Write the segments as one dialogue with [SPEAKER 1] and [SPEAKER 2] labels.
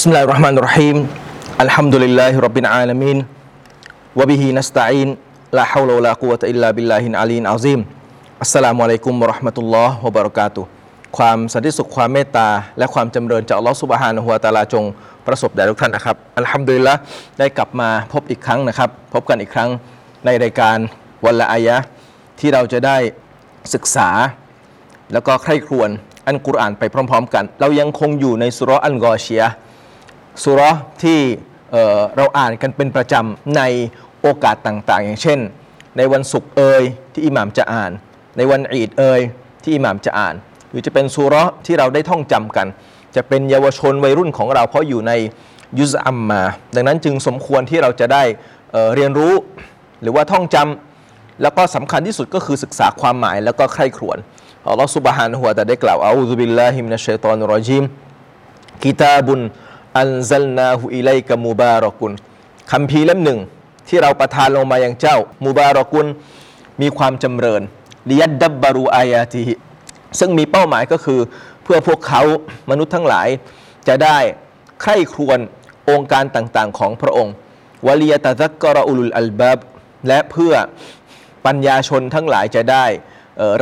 [SPEAKER 1] بسم الله الرحمن الرحيم الحمد لله رب العالمين وبه نستعين لا حول ولا قوة إلا بالله العلي العظيم السلام عليكم ورحمة الله وبركاته ความสันติสุขความเมตตา และความจำเริญจากอัลลอฮฺสุบฮานะฮุวาตาลาจงประสบแด่ทุกท่านนะครับอัลฮัมดุลิลละได้กลับมาพบอีกครั้งนะครับ พบกันอีกครั้งในรายการวันละอายะที่เราจะได้ศึกษา แล้วก็ใคร่ครวญอันกุรอานไปพร้อม ๆ กัน เรายังคงอยู่ในสุรอันกอเชีย สุรที่เเราอ่านกันเป็นประจำในโอกาสต่างๆ อย่างเช่น ในวันศุกร์เอยที่อิหม่ามจะอ่าน ในวันอีดเอยที่อิหม่ามจะอ่าน หรือจะเป็นสุระที่เราได้ท่องจำกัน จะเป็นเยาวชนวัยรุ่นของเราเพราะอยู่ในยุซอัมมา ดังนั้นจึงสมควรที่เราจะได้เเรียนรู้หรือว่าท่องจำแล้วก็สำคัญที่สุดก็คือศึกษาความหมายแล้วก็ใคร่ครวญอัลลอฮฺซุบฮานะฮูวะตะอาลาได้กล่าวอาอูซุบิลลาฮิมินัชชัยฏอนรรรจีมกิตาบุน อันซัลนาหูอิไลกะมูบารอกุนคำพีเล่มหนึ่ง ที่เราประทานลงมาอย่างเจ้า มูบารอกุนมีความจำเริญลิยัดดับบารูอายาติซึ่งมีเป้าหมายก็คือ เพื่อพวกเขามนุษย์ทั้งหลาย จะได้ใคร่ครวญโองการต่างๆ ของพระองค์วลียตะซักกรอุลุลอัลบาบและเพื่อปัญญาชนทั้งหลายจะได้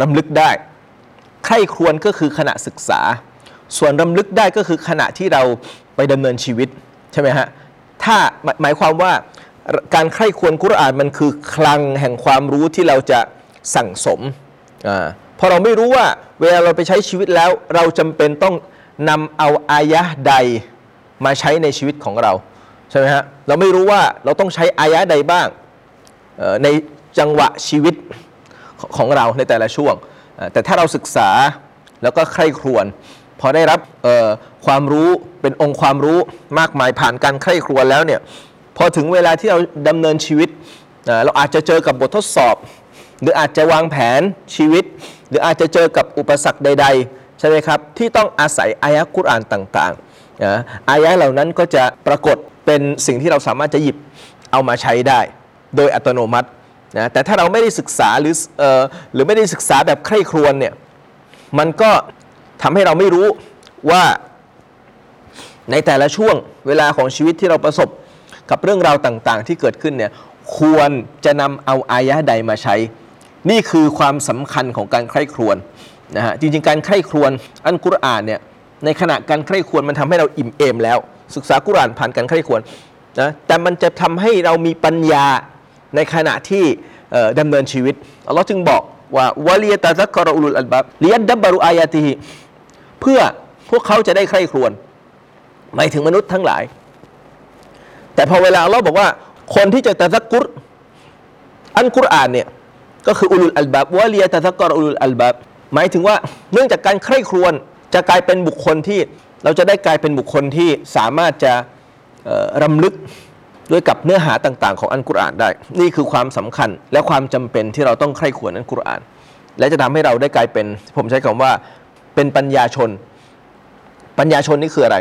[SPEAKER 1] รำลึกได้ใคร่ครวญก็คือขณะศึกษา ส่วนรำลึกได้ก็คือขณะที่เรา ไปดำเนินชีวิตใช่ไหมฮะถ้าหมายหมายความว่าการใคร่ควญกุรอานมันคือคลังแห่งความรู้ที่เราจะสั่งสมอพราะเราไม่รู้ว่าเวลาเราไปใช้ชีวิตแล้วเราจำเป็นต้องนำเอาอายะใดมาใช้ในชีวิตของเราใช่ไหมฮะเราไม่รู้ว่าเราต้องใช้อายะใดบ้างในจังหวะชีวิตของเราในแต่ละช่วง แต่ถ้าเราศึกษาแล้วก็ใคร่ครวญ พอได้รับความรู้เป็นองค์ความรู้มากมายผ่านการใคร่ครวญแล้วเนี่ยพอถึงเวลาที่เราดำเนินชีวิต เราอาจจะเจอกับบททดสอบ หรืออาจจะวางแผนชีวิต หรืออาจจะเจอกับอุปสรรคใด ๆ ใช่ไหมครับ ที่ต้องอาศัยอายะกุรอานต่างๆนะอายะเหล่านั้นก็จะปรากฏเป็นสิ่งที่เราสามารถจะหยิบเอามาใช้ได้ โดยอัตโนมัตินะแต่ถ้าเราไม่ได้ศึกษาหรือเออหรือไม่ได้ศึกษาแบบใคร่ครวญเนี่ยมันก็ ทำให้เราไม่รู้ว่าในแต่ละช่วงเวลาของชีวิตที่เราประสบกับเรื่องราวต่างๆ ที่เกิดขึ้นเนี่ยควรจะนำเอาอายะใดมาใช้ นี่คือความสำคัญของการใคร่ครวญนะฮะจริงๆ การใคร่ครวญอันกุรอานเนี่ยในขณะการใคร่ครวญมันทำให้เราอิ่มเอมแล้ว ศึกษากุรอานผ่านการใคร่ครวญนะแต่มันจะทำให้เรามีปัญญาในขณะที่เอ่อดำเนินชีวิตอัลลอฮ์จึงบอกว่าวะลียตะซักกะรอุลุลอัลบับลียดดับบารุอายาติฮิ เพื่อพวกเขาจะได้ใคร่ครวญหมายถึงมนุษย์ทั้งหลาย แต่พอเวลาอัลลอฮ์บอกว่าคนที่จะตะซักกุรอันกุรอานเนี่ยก็คืออุลุลอัลบับวะลียตะซักกอรอุลุลอัลบับหมายถึงว่าเนื่องจากการใคร่ครวญจะกลายเป็นบุคคลที่เราจะได้กลายเป็นบุคคลที่สามารถจะรำลึกด้วยกับเนื้อหาต่าง ๆ ของอันกุรอานได้ นี่คือความสำคัญและความจำเป็นที่เราต้องใคร่ครวญอันกุรอาน และจะทำให้เราได้กลายเป็น ผมใช้คำว่า เป็นปัญญาชน ปัญญาชนนี่คืออะไร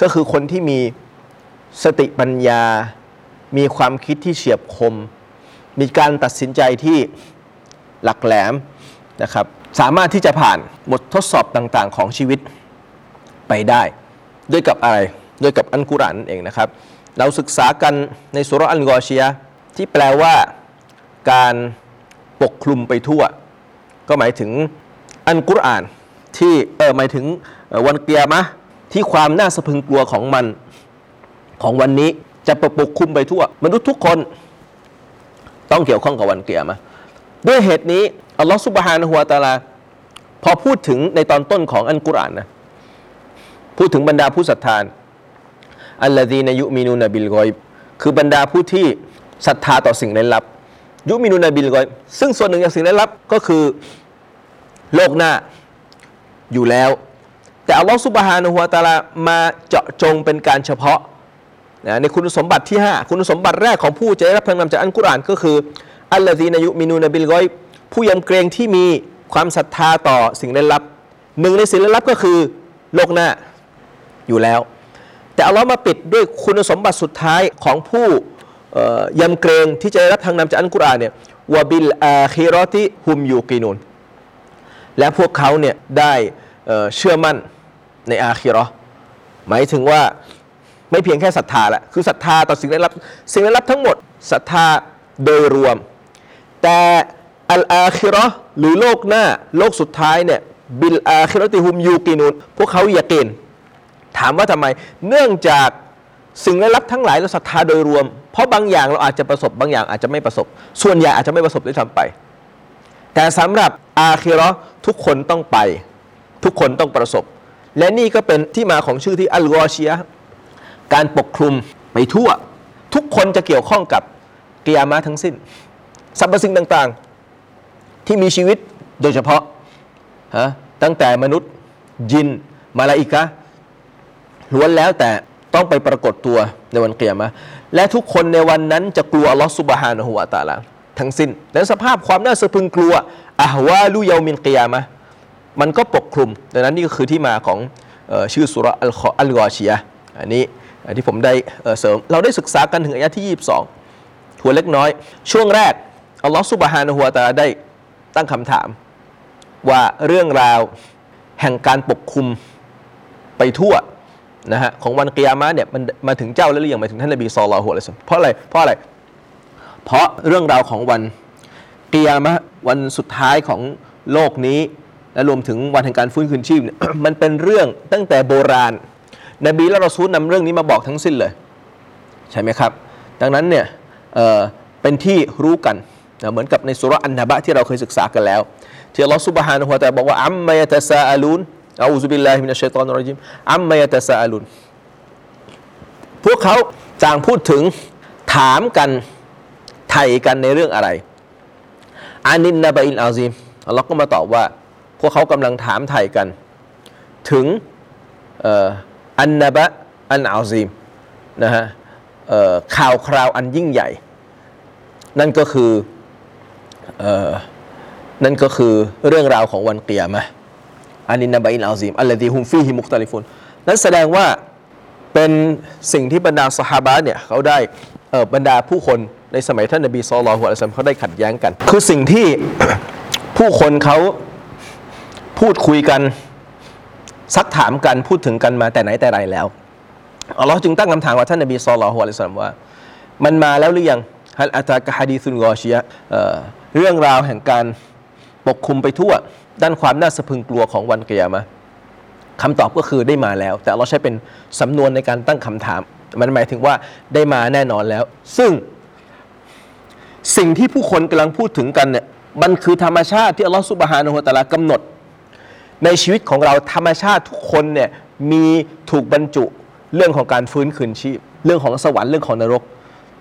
[SPEAKER 1] ก็คือคนที่มีสติปัญญา มีความคิดที่เฉียบคม มีการตัดสินใจที่หลักแหลมนะครับ สามารถที่จะผ่านบททดสอบต่างๆ ของชีวิตไปได้ ด้วยกับอะไร ด้วยกับอันกุรอานนั่นเองนะครับ เราศึกษากันในสุรอัลกอชีย ที่แปลว่าการปกคลุมไปทั่ว ก็หมายถึงอันกุรอาน ที่เออหมายถึงวันเกียร์มะที่ความน่าสะพึงกลัวของมันของวันนี้จะปกคุมไปทั่ว มนุษย์ทุกคนต้องเกี่ยวข้องกับวันเกียร์มะด้วยเหตุนี้อัลลอฮฺสุบฮานะฮูวะตะอาลาพอพูดถึงในตอนต้นของอันกุรอานนะพูดถึงบรรดาผู้ศรัทธาอัลลดีนายุมินูนบิลกอยคือบรรดาผู้ที่ศรัทธาต่อสิ่งลึกลับ ยุมินูนบิลกอยซึ่งส่วนหนึ่งจากสิ่งลึกลับก็คือโลกหน้า อยู่แล้ว แต่อัลลอฮฺสุบฮานะฮูวตะอาลามาเจาะจงเป็นการเฉพาะนะในคุณสมบัติที่ 5 คุณสมบัติแรกของผู้จะได้รับพลังนำจากอันกุรอานก็คืออัลลอฮีนายุมินูนบิลกอยผู้ยำเกรงที่มีความศรัทธาต่อสิ่งลึกลับหนึ่งในสิ่งลึกลับก็คือโลกหน้าอยู่แล้ว แต่เอัลลอมาปิดด้วยคุณสมบัติสุดท้ายของผู้ยำเกรงที่จะได้รับทางนำจากอันกุรอานเนี่ยวบิลอาคิรอติฮุมยูกินูนและพวกเขาเนี่ยได้ เชื่อมั่นในอาคิราะห์หมายถึงว่าไม่เพียงแค่ศรัทธาแหละคือศรัทธาต่อสิ่งลี้ลับสิ่งลี้ลับทั้งหมดศรัทธาโดยรวม แต่อัลอาคิราะห์หรือโลกหน้าโลกสุดท้ายเนี่ยบิลอาคิราะติฮุมยูกินุนพวกเขายากินถามว่าทำไมเนื่องจากสิ่งลี้ลับทั้งหลายเราศรัทธาโดยรวม เพราะบางอย่างเราอาจจะประสบบางอย่างอาจจะไม่ประสบ ส่วนใหญ่อาจจะไม่ประสบด้วยซ้ำไป แต่สำหรับอาคิราะห์ทุกคนต้องไป ทุกคนต้องประสบ และนี่ก็เป็นที่มาของชื่อที่อัลกอเชีย การปกคลุมไปทั่ว ทุกคนจะเกี่ยวข้องกับกิยามะทั้งสิ้นสรรพสิ่งต่างๆ ที่มีชีวิตโดยเฉพาะฮะตั้งแต่มนุษย์ยิน มาลาอิกะล้วนแล้วแต่ต้องไปปรากฏตัวในวันเกียามะและทุกคนในวันนั้นจะกลัวอัลลอฮฺซุบฮานะฮูวะตาลาทั้งสิ้นและสภาพความน่าสะพึงกลัวอะฮวาลุเยามินกิยามะ มันก็ปกคลุม ดังนั้นนี่ก็คือที่มาของออชื่อสุราอัลอัลกอเชียอันนี้ที่ผมได้เเสริม เราได้ศึกษากันถึงอายะที่ 22ทัวเล็กน้อย ช่วงแรกอัลลอฮฺสุบฮานะฮูวตาได้ตั้งคำถาม ว่าเรื่องราวแห่งการปกคลุมไปทั่วนะฮะของวันกิยามะเนี่ยมันมาถึงเจ้าแล้วหรือยังมาถึงท่านนบีศ็อลลอฮุอะลัยฮิวะซัลลัมเพราะอะไรเพราะอะไร เพราะเรื่องราวของวันกิยามะวันสุดท้ายของโลกนี้ และรวมถึงวันแห่งการฟื้นคืนชีพเนี่ยมันเป็นเรื่องตั้งแต่โบราณ นบีและรอซูลนำเรื่องนี้มาบอกทั้งสิ้นเลย ใช่ไหมครับ ดังนั้นเนี่ยเป็นที่รู้กันเหมือนกับในสุราะห์อันนบะที่เราเคยศึกษากันแล้ว ที่อัลลอฮฺซุบฮานะฮูวะตะอาลาบอกว่าอัมมายะตะซาอาลูนอาอูซุบิลลาฮิมินัชชัยฏอนรเราะญิมอัมมายะตะซาอาลูนพวกเขาจางพูดถึงถามกันไถ่กันในเรื่องอะไรعن النبإ العظيمอัลลอฮ์ก็มาตอบว่า พวกเขากำลังถามไถ่กัน ถึงالنبأ العظيم นะฮะข่าวคราวอันยิ่งใหญ่ นั่นก็คืออนั่นก็คือเรื่องราวของวันกิยามะฮฺعن النبإ العظيم الذي هم فيه مختلفونนั่นแสดงว่าเป็นสิ่งที่บรรดาสหาบะเนี่ยเขาได้บรรดาผู้คนในสมัยท่านนบีصلى الله عليه وسلمเขาได้ขัดแย้งกัน คือสิ่งที่ผู้คนเขา พูดคุยกัน ซักถามกันพูดถึงกันมาแต่ไหนแต่ไรแล้วอัลลอฮ์จึงตั้งคำถามว่าท่านนบีศ็อลลัลลอฮุอะลัยฮิวะซัลลัมว่า มันมาแล้วหรือยังฮัลอาตากะฮะดีซุนกอชียะห์เอ่อเรื่องราวแห่งการปกคลุมไปทั่ว ด้านความน่าสะพึงกลัวของวันเกียามะคำตอบก็คือได้มาแล้ว แต่เราใช้เป็นสำนวนในการตั้งคำถาม มันหมายถึงว่าได้มาแน่นอนแล้ว ซึ่งสิ่งที่ผู้คนกำลังพูดถึงกันเนี่ยมันคือธรรมชาติที่อัลลอฮฺสุบฮานะฮูตะอาลากำหนด ในชีวิตของเราธรรมชาติทุกคนเนี่ยมีถูกบรรจุเรื่องของการฟื้นคืนชีพ เรื่องของสวรรค์เรื่องของนรก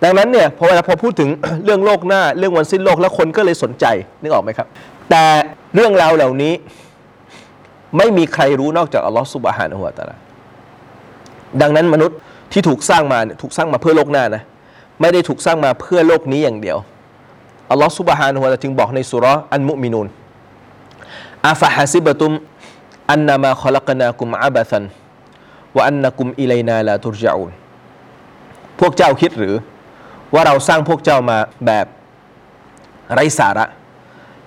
[SPEAKER 1] ดังนั้นเนี่ยพอเวลาพอพูดถึงเรื่องโลกหน้าเรื่องวันสิ้นโลกแล้วคนก็เลยสนใจนึกออกไหมครับ แต่เรื่องราวเหล่านี้ไม่มีใครรู้นอกจากอัลลอฮฺสุบฮานะฮูวะตะอาลาดังนั้นมนุษย์ที่ถูกสร้างมาเนี่ยถูกสร้างมาเพื่อโลกหน้านะไม่ได้ถูกสร้างมาเพื่อโลกนี้อย่างเดียวอัลลอฮฺสุบฮานะฮูวะตาจึงบอกในสุราอันมุมินูน อาฟะฮะซิบะตุมอันนามาขลักนากุมอาบะซันวะอันนักุมอิเลนาลาตุรจาอูนพวกเจ้าคิดหรือ ว่าเราสร้างพวกเจ้ามาแบบไร้สาระ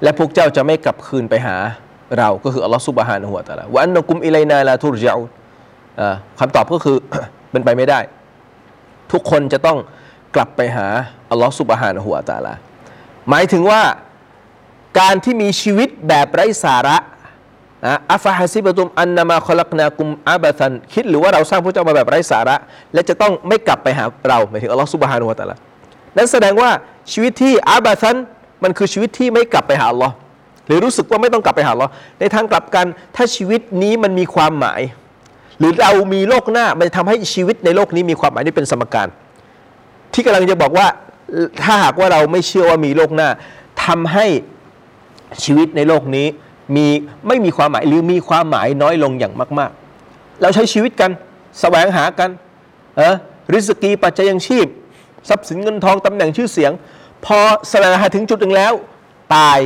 [SPEAKER 1] และพวกเจ้าจะไม่กลับคืนไปหาเราก็คืออัลลอฮฺสุบฮานะฮูวตาลาวะอันนักุมอิเลนาลาตุรจาอูนอ่าคำตอบก็คือเป็นไปไม่ได้ ทุกคนจะต้องกลับไปหาอัลลอฮฺสุบฮานะฮูวตาลาหมายถึงว่า การที่มีชีวิตแบบไร้สาระนะอัฟฮะซิบะตุมอันนามาคอลักนากุมอาบะซันคิดหรือว่าเราสร้างพระเจ้ามาแบบไร้สาระ และจะต้องไม่กลับไปหาเราหมายถึงอัลลอฮฺสุบฮานะฮูวะตะอาลานั่นแสดงว่าชีวิตที่อาบะซันมันคือชีวิตที่ไม่กลับไปหาอัลลอฮ์หรือรู้สึกว่าไม่ต้องกลับไปหาอัลลอฮ์ในทางกลับกันถ้าชีวิตนี้มันมีความหมาย หรือเรามีโลกหน้ามันจะทำให้ชีวิตในโลกนี้มีความหมายนี่เป็นสมการ ที่กำลังจะบอกว่าถ้าหากว่าเราไม่เชื่อว่ามีโลกหน้าทำให้ ชีวิตในโลกนี้มีไม่มีความหมายหรือมีความหมายน้อยลงอย่างมาก ๆ เราใช้ชีวิตกันแสวงหากันเออริสกีปัจจัยยังชีพ ทรัพย์สินเงินทองตำแหน่งชื่อเสียง พอแสวงหาถึงจุดหนึ่งแล้ว ตาย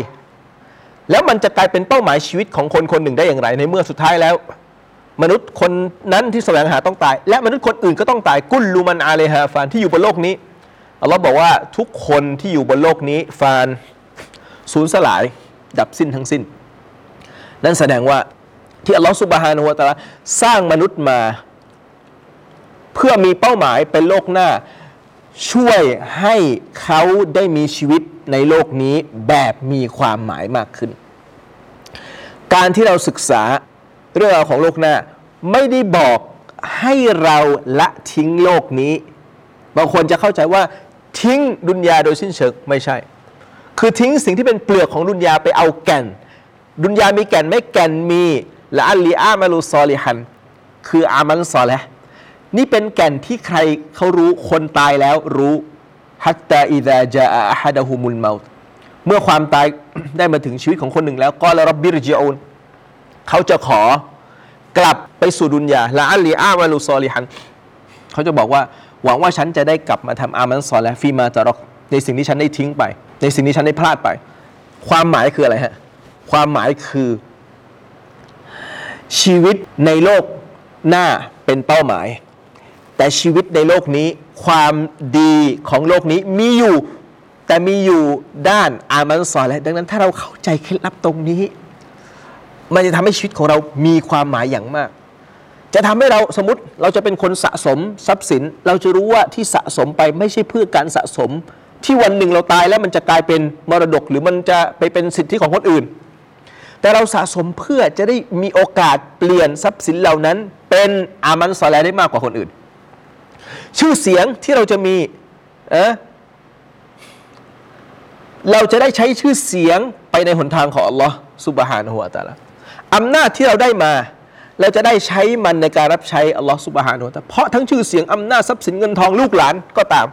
[SPEAKER 1] แล้วมันจะกลายเป็นเป้าหมายชีวิตของคนคนหนึ่งได้อย่างไร ในเมื่อสุดท้ายแล้ว มนุษย์คนนั้นที่แสวงหาต้องตาย และมนุษย์คนอื่นก็ต้องตายกุลลูมันอาเลฮาฟานที่อยู่บนโลกนี้อัลลอฮ์บอกว่าทุกคนที่อยู่บนโลกนี้ฟานสูญสลาย ดับสิ้นทั้งสิ้น นั่นแสดงว่าที่อัลลอฮ์สุบฮานะฮูวะตะอาลาสร้างมนุษย์มา
[SPEAKER 2] เพื่อมีเป้าหมายเป็นโลกหน้า ช่วยให้เขาได้มีชีวิตในโลกนี้แบบมีความหมายมากขึ้น การที่เราศึกษาเรื่องราวของโลกหน้า ไม่ได้บอกให้เราละทิ้งโลกนี้ บางคนจะเข้าใจว่าทิ้งดุนยาโดยสิ้นเชิงไม่ใช่ คือทิ้งสิ่งที่เป็นเปลือกของดุนยาไปเอาแก่น ดุนยามีแก่นไหม่แก่นมีละอัลลีอามาลุซอลิฮัน คืออามันซอแลห์นี่เป็นแก่นที่ใครเขารู้คนตายแล้วรู้ฮัตตาอิดะจาอะฮัดะฮุมุลเมาตเมื่อความตายได้มาถึงชีวิตของคนหนึ่งแล้วก็ละรับบิรจิอูนเขาจะขอกลับไปสู่ดุนยาละอัลลีอามาลุซอลิฮันเขาจะบอกว่าหวังว่าฉันจะได้กลับมาทำอามันซอและฟีมาตารอก ในสิ่งที่ฉันได้ทิ้งไป ในสิ่งที่ฉันได้พลาดไป ความหมายคืออะไรฮะ ความหมายคือ ชีวิตในโลกหน้าเป็นเป้าหมาย แต่ชีวิตในโลกนี้ ความดีของโลกนี้มีอยู่ แต่มีอยู่ด้านอามันซอและดังนั้นถ้าเราเข้าใจเคล็ดลับตรงนี้ มันจะทำให้ชีวิตของเรามีความหมายอย่างมากจะทำให้เราสมมติเราจะเป็นคนสะสมทรัพย์สิน เราจะรู้ว่าที่สะสมไปไม่ใช่เพื่อการสะสม ที่วันหนึ่งเราตายแล้วมันจะกลายเป็นมรดกหรือมันจะไปเป็นสิทธิของคนอื่น แต่เราสะสมเพื่อจะได้มีโอกาสเปลี่ยนทรัพย์สินเหล่านั้น เป็นอามันซอแลได้มากกว่าคนอื่น ชื่อเสียงที่เราจะมีเอะเราจะได้ใช้ชื่อเสียงไปในหนทางของอัลลอฮ์ซุบฮานะฮูวตาลาอำนาจที่เราได้มา เราจะได้ใช้มันในการรับใช้อัลลอฮ์ซุบฮานะฮูวตาเพราะทั้งชื่อเสียงอำนาจทรัพย์สินเงินทองลูกหลานก็ตาม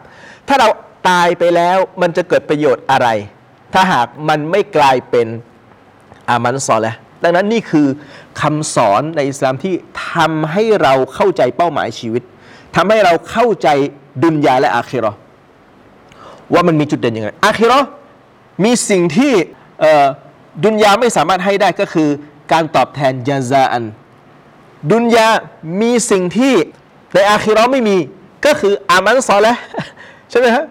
[SPEAKER 2] ถ้าเรา ตายไปแล้วมันจะเกิดประโยชน์อะไร ถ้าหากมันไม่กลายเป็นอามันซอแลห์ดังนั้นนี่คือคำสอนในอิสลามที่ทำให้เราเข้าใจเป้าหมายชีวิตทำให้เราเข้าใจดุนยาและอาคิราะห์ว่ามันมีจุดเด่นยังไงอาคิราะห์มีสิ่งที่ดุนยาไม่สามารถให้ได้ก็คือการตอบแทนยาซาอัน ดุนยามีสิ่งที่ในอาคิราะห์ไม่มีก็คืออามันซอและห์ใช่ไหมฮะ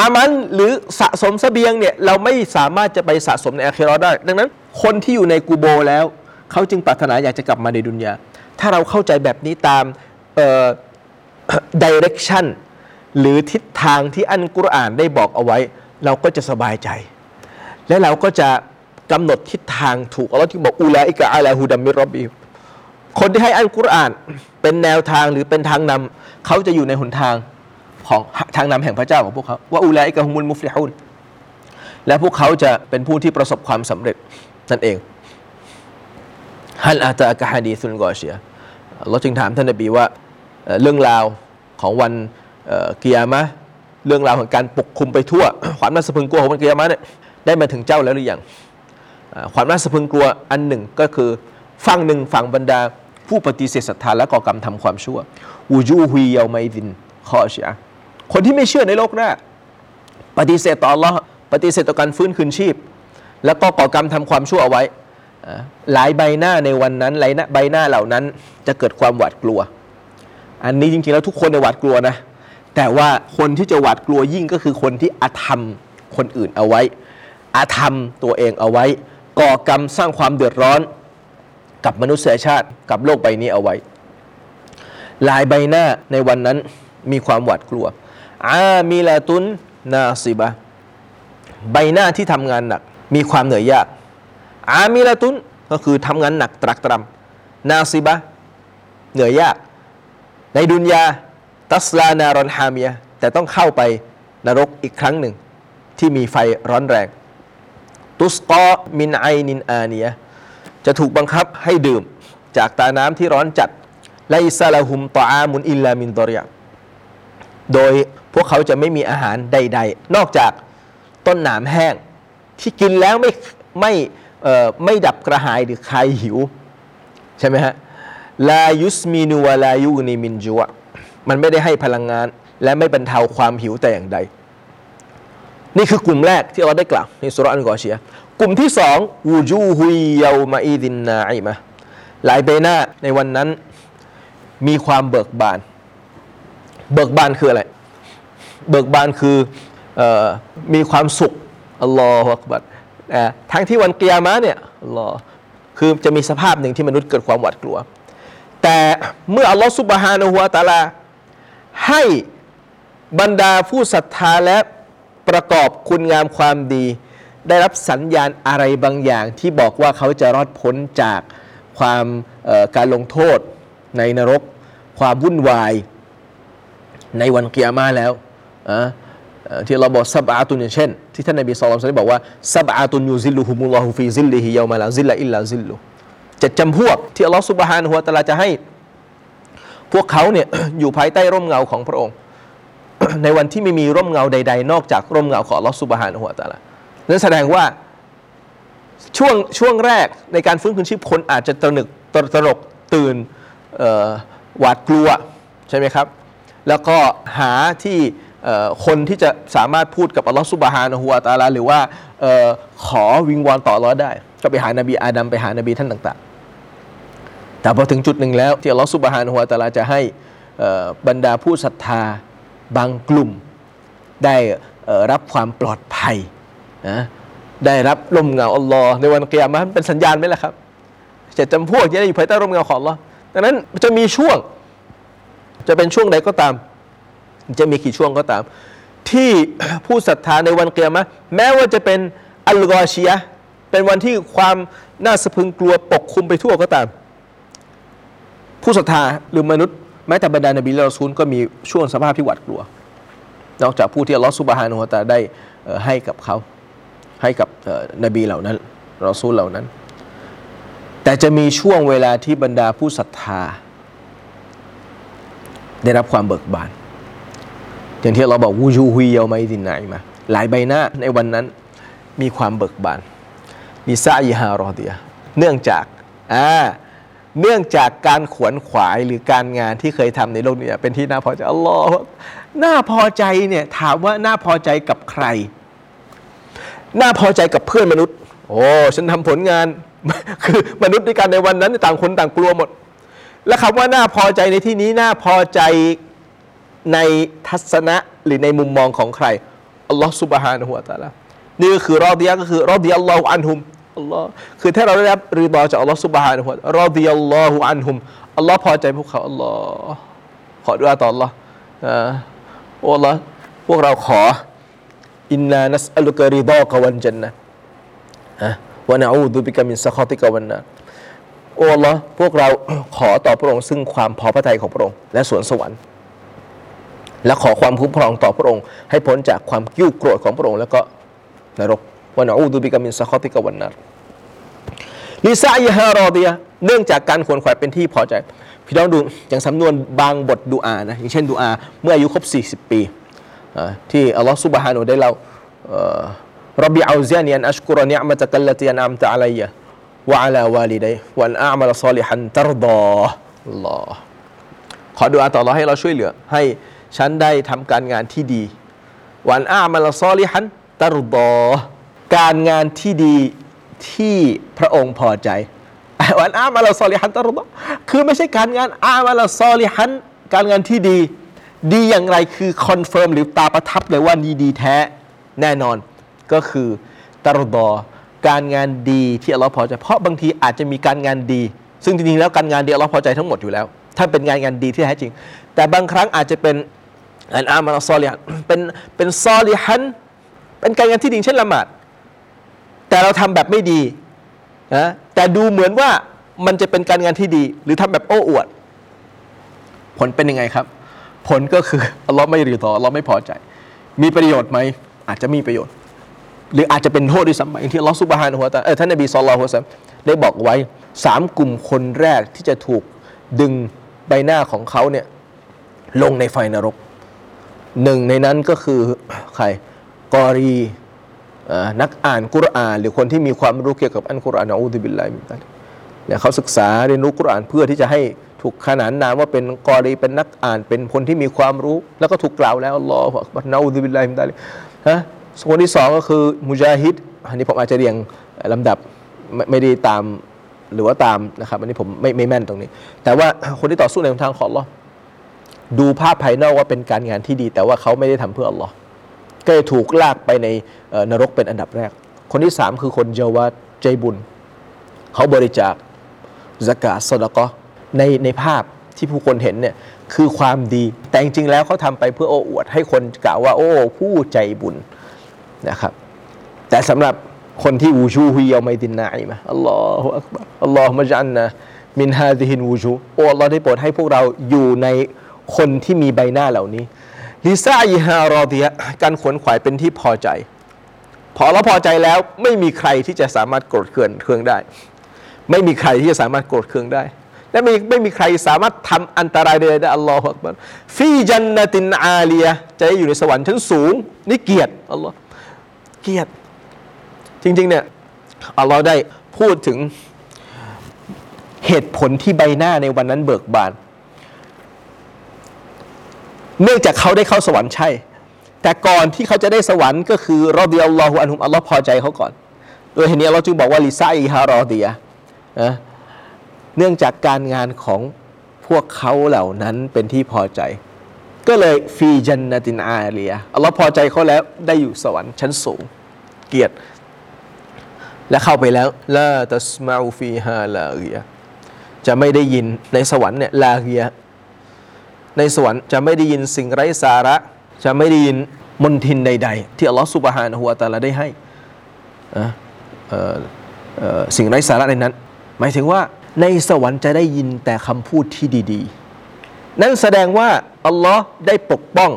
[SPEAKER 2] อามันหรือสะสมเสบียงเนี่ยเราไม่สามารถจะไปสะสมในอาคิเราะห์ได้ ดังนั้น คนที่อยู่ในกูโบแล้ว เขาจึงปรารถนาอยากจะกลับมาในดุนยา ถ้าเราเข้าใจแบบนี้ตามเอ่อ direction หรือทิศทางที่อันกุรอานได้บอกเอาไว้ เราก็จะสบายใจ และเราก็จะกำหนดทิศทางถูกอัลลอฮ์ที่บอกอูลาอิกะอาลาฮูดัมมิรอบบีคนที่ให้อันกุรอานเป็นแนวทางหรือเป็นทางนำเขาจะอยู่ในหนทาง ของทางนำแห่งพระเจ้าของพวกเขาว่าอูลาอิกะฮุมุลมุฟลิฮูนและพวกเขาจะเป็นผู้ที่ประสบความสำเร็จนั่นเองฮัลอาตากะฮะดีซุนกอเชียเราจึงถามท่านนบีว่าเรื่องราวของวันกิยามะเรื่องราวของการปกคลุมไปทั่ว ความน่าสะพรึงกลัวของวันกิยามะเนี่ยได้มาถึงเจ้าแล้วหรือยังความน่าสะพรึงกลัวอันหนึ่งก็คือฝั่งหนึ่งฝั่งบรรดาผู้ปฏิเสธศรัทธาและก่อกรรมทำความชั่ววูจูฮุยเยาไมดินคอเชีย คนที่ไม่เชื่อในโลกหน้าปฏิเสธต่อ Allah ปฏิเสธต่อการฟื้นคืนชีพ แล้วก็ก่อกรรมทำความชั่วเอาไว้ หลายใบหน้าในวันนั้นหลายใบหน้าเหล่านั้นจะเกิดความหวาดกลัว อันนี้จริงๆแล้วทุกคนในหวาดกลัวนะ แต่ว่าคนที่จะหวาดกลัวยิ่งก็คือคนที่อาธรรมคนอื่นเอาไว้ อาธรรมตัวเองเอาไว้ ก่อกรรมสร้างความเดือดร้อน กับมนุษยชาติกับโลกใบนี้เอาไว้ หลายใบหน้าในวันนั้นมีความหวาดกลัว อามีลาตุนนาซิบะใบหน้าที่ทำงานหนัก มีความเหนื่อยยาก อามิลาตุนก็คือทำงานหนักตรักตรำนาซิบะเหนื่อยยาก ในดุนยาตัสลานารอนฮามียแต่ต้องเข้าไปนรกอีกครั้งหนึ่ง ที่มีไฟร้อนแรง ตุสกอมินไอนินอาเนียจะถูกบังคับให้ดื่มจากตาน้ำที่ร้อนจัดไลซาลาหุมตออามุนอิลลามินดอริยาโดย พวกเขาจะไม่มีอาหารใด ๆ นอกจากต้นหนามแห้ง ที่กินแล้วไม่ไม่ไม่ดับกระหายหรือคลายหิว ใช่ไหมฮะลายุสมีนูวาลายุนีมินจัวมันไม่ได้ให้พลังงาน และไม่บรรเทาความหิวแต่อย่างใด นี่คือกลุ่มแรกที่เราได้กล่าวในสุรอันกอเชีย กลุ่มที่สองวูจูฮุยเยามาอีดินนาอิมะหลายเบหน้าในวันนั้นมีความเบิกบาน เบิกบานคืออะไร เบิกบานคือออมีความสุขอัลลอฮฺอักบัดอ่าทั้งที่วันกิยามะเนี่ยอัลลอฮ์คือจะมีสภาพหนึ่งที่มนุษย์เกิดความหวาดกลัว แต่เมื่ออัลลอฮฺสุบฮานะฮูวะตาลาให้บรรดาผู้ศรัทธาและประกอบคุณงามความดี ได้รับสัญญาณอะไรบางอย่าง ที่บอกว่าเขาจะรอดพ้นจากความการลงโทษในนรก ความวุ่นวาย ในวันกิยามะฮฺแล้ว อะเอ่อที่เราบอกسبعة อย่างเช่น ที่ท่านนบีصلى الله عليه وسلم ได้บอกว่าسبعة يظلهم الله في ظله يوم لا ظل إلا ظلهเจ็ดจำพวกที่อัลลอฮฺسبحانه وتعالىจะให้ พวกเขาเนี่ยอยู่ภายใต้ร่มเงาของพระองค์ ในวันที่ไม่มีร่มเงาใด ๆ นอกจากร่มเงาของอัลลอฮฺسبحانه وتعالىนั่นแสดงว่าช่วงช่วงแรกในการฟื้นคืนชีพคนอาจจะตระหนึกตระหนกตื่นหวาดกลัวใช่ไหมครับ แล้วก็หาที่ คนที่จะสามารถพูดกับอัลลอฮฺสุบฮานะฮูวะตาลาหรือว่าออขอวิงวอนต่ออัลลอฮ์ได้ ก็ไปหานบีอาดัมไปหานบีท่านต่าง ๆ แต่พอถึงจุดหนึ่งแล้วที่อัลลอฮฺสุบฮานะฮูวะตาลาจะให้บรรดาผู้ศรัทธาบางกลุ่ม ได้รับความปลอดภัยนะได้รับลมเงาอัลลอฮ์ในวันเกียรมันเป็นสัญญาณไหมล่ะครับจะจำพวกที่ได้อยู่ภายใต้ร่มเงาของอัลลอฮ์ดังนั้นจะมีช่วงจะเป็นช่วงใดก็ตาม จะมีกี่ช่วงก็ตาม ที่ผู้ศรัทธาในวันเกียรมะแม้ว่าจะเป็นอัลกอชียะเป็นวันที่ความน่าสะพึงกลัวปกคลุมไปทั่วก็ตาม ผู้ศรัทธาหรือมนุษย์แม้แต่บรรดานบีและรอซูลก็มีช่วงสภาพที่หวาดกลัว นอกจากผู้ที่อัลลอฮฺสุบฮานุฮะตาได้ให้กับเขา ให้กับเนบีเหล่านั้นรอซูลเหล่านั้น แต่จะมีช่วงเวลาที่บรรดาผู้ศรัทธา ได้รับความเบิกบาน อย่างที่เราบอกวูจูฮุยเยาไมดินไนมา หลายใบหน้าในวันนั้นมีความเบิกบานมีซาอิฮารอเดียเนื่องจากอ่าเนื่องจากการขวนขวายหรือการงานที่เคยทำในโลกนี้เป็นที่น่าพอใจอัลลอฮ์น่าพอใจเนี่ยถามว่าน่าพอใจกับใคร น่าพอใจกับเพื่อนมนุษย์ โอ้ฉันทำผลงาน คือมนุษย์ด้วยกันในวันนั้นต่างคนต่างกลัวหมด และคำว่าน่าพอใจในที่นี้น่าพอใจ ในทัศนะหรือในมุมมองของใครอัลลอฮ์สุบฮานะฮูวะตาลานี่ก็คือรอดียะก็คือรอดียัลลอฮุอันฮุมอัลลอฮ์คือถ้าเราได้รับรีดอจากอัลลอฮ์สุบฮานะฮูวะตะอารอดียัลลอฮุอันฮุมอัลลอฮ์พอใจพวกเขาอัลลอฮ์ขอดุอาต่ออัลลอฮ์อ่าโอ้อัลลอฮ์พวกเราขออินนานัสอัลุกะริดอกะวันจันนะฮะวะนะอูดุบิกะมินซะคอติกะวันนาโอ้อัลลอฮ์พวกเราขอต่อพระองค์ซึ่งความพอพระทัยของพระองค์และสวนสวรรค์ และขอความคุ้มครองต่อพระองค์ ให้พ้นจากความกิ้วโกรธของพระองค์แล้วก็นรกวะนะอูดุบิกะมินซะคอติกวันนาลิซาอิฮารอดียเนื่องจากการขวนขวายเป็นที่พอใจพี่น้องดูอย่างสำนวนบางบทดูอานะอย่างเช่นดูอาเมื่ออายุครบ 40 ปีที่อัลลอฮฺซุบฮานุได้เล่ารับบิอาเซียนีอันอัชกุรนิอ์มะตะกัลลตีอันอัมตะอะลัยยะวะอะลาวาลิดัยวันอามัลซอลิฮันตรดออัลลอฮ์ขอดุอาต่อเราให้เราช่วยเหลือให้ ฉันได้ทำการงานที่ดี วันอามัลซอลิฮันترضاهการงานที่ดีที่พระองค์พอใจوأن أعمل صالحا ترضاهคือไม่ใช่การงานعملا صالحاการงานที่ดี ดีอย่างไรคือ confirm หรือตราประทับเลยว่านี่ดีแท้แน่นอนก็คือترضاهการงานดีที่อัลลอฮ์พอใจ เพราะบางทีอาจจะมีการงานดี ซึ่งจริงๆแล้วการงานดีอัลลอฮ์พอใจทั้งหมดอยู่แล้ว ถ้าเป็นงานงานดีที่แท้จริง แต่บางครั้งอาจจะเป็น อันอามาลซอลิฮันเป็นเป็นซอลิฮันเป็นการงานที่ดีเช่นละหมาด แต่เราทำแบบไม่ดีนะแต่ดูเหมือนว่ามันจะเป็นการงานที่ดี หรือทำแบบโอ้อวด ผลเป็นยังไงครับ ผลก็คืออัลลอฮ์ไม่รีตออัลลอฮ์ไม่พอใจ มีประโยชน์ไหมอาจจะมีประโยชน์ หรืออาจจะเป็นโทษด้วยซ้ำไปอย่างที่อัลลอฮ์ซุบฮานะฮูวตาเออท่านนบีศ็อลลัลลอฮุอะลัยฮิวซัมได้บอกไว้สามกลุ่มคนแรกที่จะถูกดึงใบหน้าของเขาเนี่ยลงในไฟนรก หนึ่งในนั้นก็คือใครقارئ นักอ่านกุรอาน หรือคนที่มีความรู้เกี่ยวกับอันกุรอานنعوذ بالله من ذلكเนี่ยเขาศึกษาเรียนรู้กุรอานเพื่อที่จะให้ถูกขนานนามว่าเป็นقارئ เป็นนักอ่านเป็นคนที่มีความรู้ แล้วก็ถูกกล่าวแล้วอัลลอฮฺบัรنعوذ بالله من ذلكฮะคนที่สองก็คือمجاهدอันนี้ผมอาจจะเรียงลำดับไม่ไม่ได้ตามหรือว่าตามนะครับอันนี้ผมไม่ไม่แม่นตรงนี้ แต่ว่าคนที่ต่อสู้ในทางของอัลลอฮ์ ดูภาพภายนอกว่าเป็นการงานที่ดี แต่ว่าเขาไม่ได้ทำเพื่ออัลลอฮ์ก็เลยถูกลากไปในนรกเป็นอันดับแรก คนที่สามคือคนเยาวาใจบุญ เขาบริจาคสกาสดกในในภาพที่ผู้คนเห็นเนี่ยคือความดีแต่จริงๆแล้วเขาทำไปเพื่อโอ้อวด ให้คนกล่าวว่า โอ้ ผู้ใจบุญนะครับ แต่สำหรับคนที่วูชูฮุยเอาไมดินนาอิมะอัลลอฮฺอักบัรอัลลอฮฺมะจันนะมินฮาดิฮินวูชูโอ้อัลลอฮ์ได้โปรดให้พวกเราอยู่ใน คนที่มีใบหน้าเหล่านี้ลิซาอิฮารอดียะการขวนขวายเป็นที่พอใจ พอเราพอใจแล้วไม่มีใครที่จะสามารถโกรธเคืองเคืองได้ ไม่มีใครที่จะสามารถโกรธเคืองได้ และไม่ไม่มีใครสามารถทำอันตรายใดๆได้อัลลอฮฺอักบัรฟีจันนตินอาเลียจะอยู่ในสวรรค์ชั้นสูงนี่เกียรติอัลลอฮ์เกียรติจริงๆเนี่ยอัลลอฮ์ได้พูดถึงเหตุผลที่ใบหน้าในวันนั้นเบิกบาน เนื่องจากเขาได้เข้าสวรรค์ใช่ แต่ก่อนที่เขาจะได้สวรรค์ก็คือรอดิยัลลอฮุอันฮุมอัลลอฮ์พอใจเขาก่อน โดยเหตุนี้เราจึงบอกว่าลิซาอิฮารอดียนะเนื่องจากการงานของพวกเขาเหล่านั้นเป็นที่พอใจ ก็เลยฟีจันนตินอาเลียอัลลอฮ์พอใจเขาแล้วได้อยู่สวรรค์ชั้นสูง เกียรติและเข้าไปแล้วลาตัสมาอูฟีฮาลาเกียจะไม่ได้ยินในสวรรค์เนี่ยลาเกีย ในสวรรค์จะไม่ได้ยินสิ่งไร้สาระ จะไม่ได้ยินมนทินใด ๆ ที่อัลลอฮฺสุบฮานะฮูวตาลาได้ให้นะสิ่งไร้สาระในนั้น หมายถึงว่าในสวรรค์จะได้ยินแต่คำพูดที่ดี ๆ นั่นแสดงว่าอัลลอฮ์ได้ปกป้อง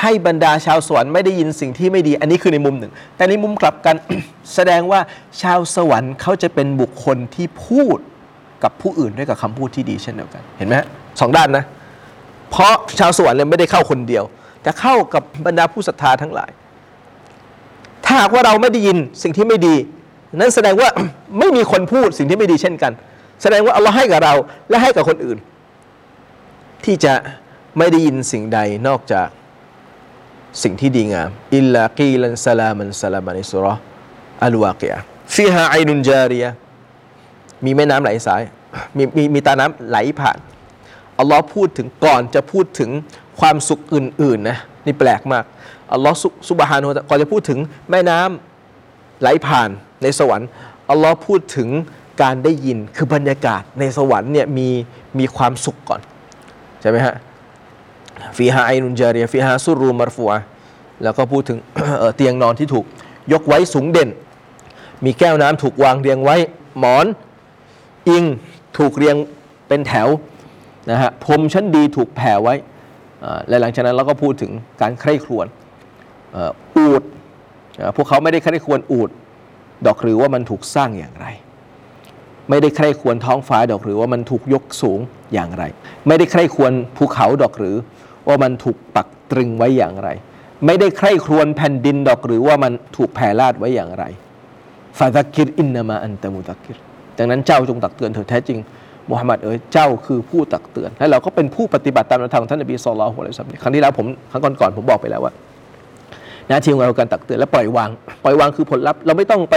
[SPEAKER 2] ให้บรรดาชาวสวรรค์ไม่ได้ยินสิ่งที่ไม่ดี อันนี้คือในมุมหนึ่ง แต่ในมุมกลับกัน แสดงว่าชาวสวรรค์เขาจะเป็นบุคคลที่พูดกับผู้อื่นด้วยกับคำพูดที่ดีเช่นเดียวกัน เห็นไหมสองด้านนะ เพราะชาวสวรรค์เนี่ยไม่ได้เข้าคนเดียว แต่เข้ากับบรรดาผู้ศรัทธาทั้งหลาย ถ้าหากว่าเราไม่ได้ยินสิ่งที่ไม่ดี นั่นแสดงว่าไม่มีคนพูดสิ่งที่ไม่ดีเช่นกัน แสดงว่าอัลลอฮ์ให้กับเราและให้กับคนอื่น ที่จะไม่ได้ยินสิ่งใดนอกจากสิ่งที่ดีงามอิลลากีลันสลามันสลามานิสุราะห์อัลวาเกียฟีฮาไอนุนจาริยมีแม่น้ำไหลสาย มีมีมีตาน้ำไหลผ่าน อัลลอฮ์พูดถึงก่อนจะพูดถึงความสุขอื่นๆนะนี่แปลกมากอัลลอฮ์ซุบฮานุก่อนจะพูดถึงแม่น้ำไหลผ่านในสวรรค์อัลลอฮ์พูดถึงการได้ยินคือบรรยากาศในสวรรค์เนี่ยมีมีความสุขก่อน ใช่ไหมฮะฟีฮาไอนุนจารียฟีฮาซุรูมารฟัวแล้วก็พูดถึงเอ่อเตียงนอนที่ถูก ยกไว้สูงเด่น มีแก้วน้ำถูกวางเรียงไว้หมอน อิงถูกเรียงเป็นแถว นะฮะพรมชั้นดีถูกแผ่ไว้และหลังจากนั้นเราก็พูดถึงการใคร่ครวญอูดพวกเขาไม่ได้ใคร่ครวญอูดดอกหรือว่ามันถูกสร้างอย่างไร ไม่ได้ใคร่ควรท้องฟ้าดอกหรือว่ามันถูกยกสูงอย่างไร ไม่ได้ใคร่ควรภูเขาดอกหรือ ว่ามันถูกปักตรึงไว้อย่างไร ไม่ได้ใคร่ครวญแผ่นดินดอกหรือว่ามันถูกแผ่ลาดไว้อย่างไรفذكر إنما أنت مذكرดังนั้นเจ้าจงตักเตือนเถิดแท้จริง มุฮัมมัดเอ๋ยเจ้าคือผู้ตักเตือน และเราก็เป็นผู้ปฏิบัติตามแนวทางท่านนบีصلى الله عليه وسلمครั้งที่แล้วผมครั้งก่อนๆผมบอกไปแล้วว่าหน้าที่ของเราการตักเตือนและปล่อยวาง ปล่อยวางคือผลลัพธ์เราไม่ต้องไป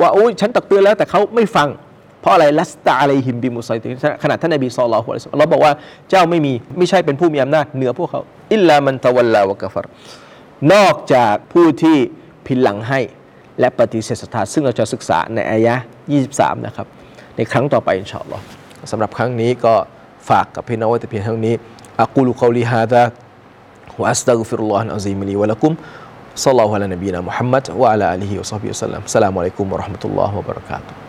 [SPEAKER 2] ว่าโอ้ยฉันตักเตือนแล้วแต่เขาไม่ฟัง เพราะอะไรلست عليهم بمصيطر ขนาดท่านนบีصلى الله عليه وเราบอกว่าเจ้าไม่มีไม่ใช่เป็นผู้มีอำนาจเหนือพวกเขา إلا من تولى وكفرนอกจากผู้ที่พินหลังให้และปฏิเสธศรัทธาซึ่งเราจะศึกษาในอายะห์23 นะครับ ในครั้งต่อไปอินชาอัลลอฮ์ สำหรับครั้งนี้ก็ฝากกับพี่น้องไว้แต่เพียงเท่านี้อักูลุกอลีฮาดะ وأستغفر الله العظيم لي ولكم صلى الله على نبينا محمد وعلى آله وصحبه وسلم السلام عليكم ورحمة الله وبركاته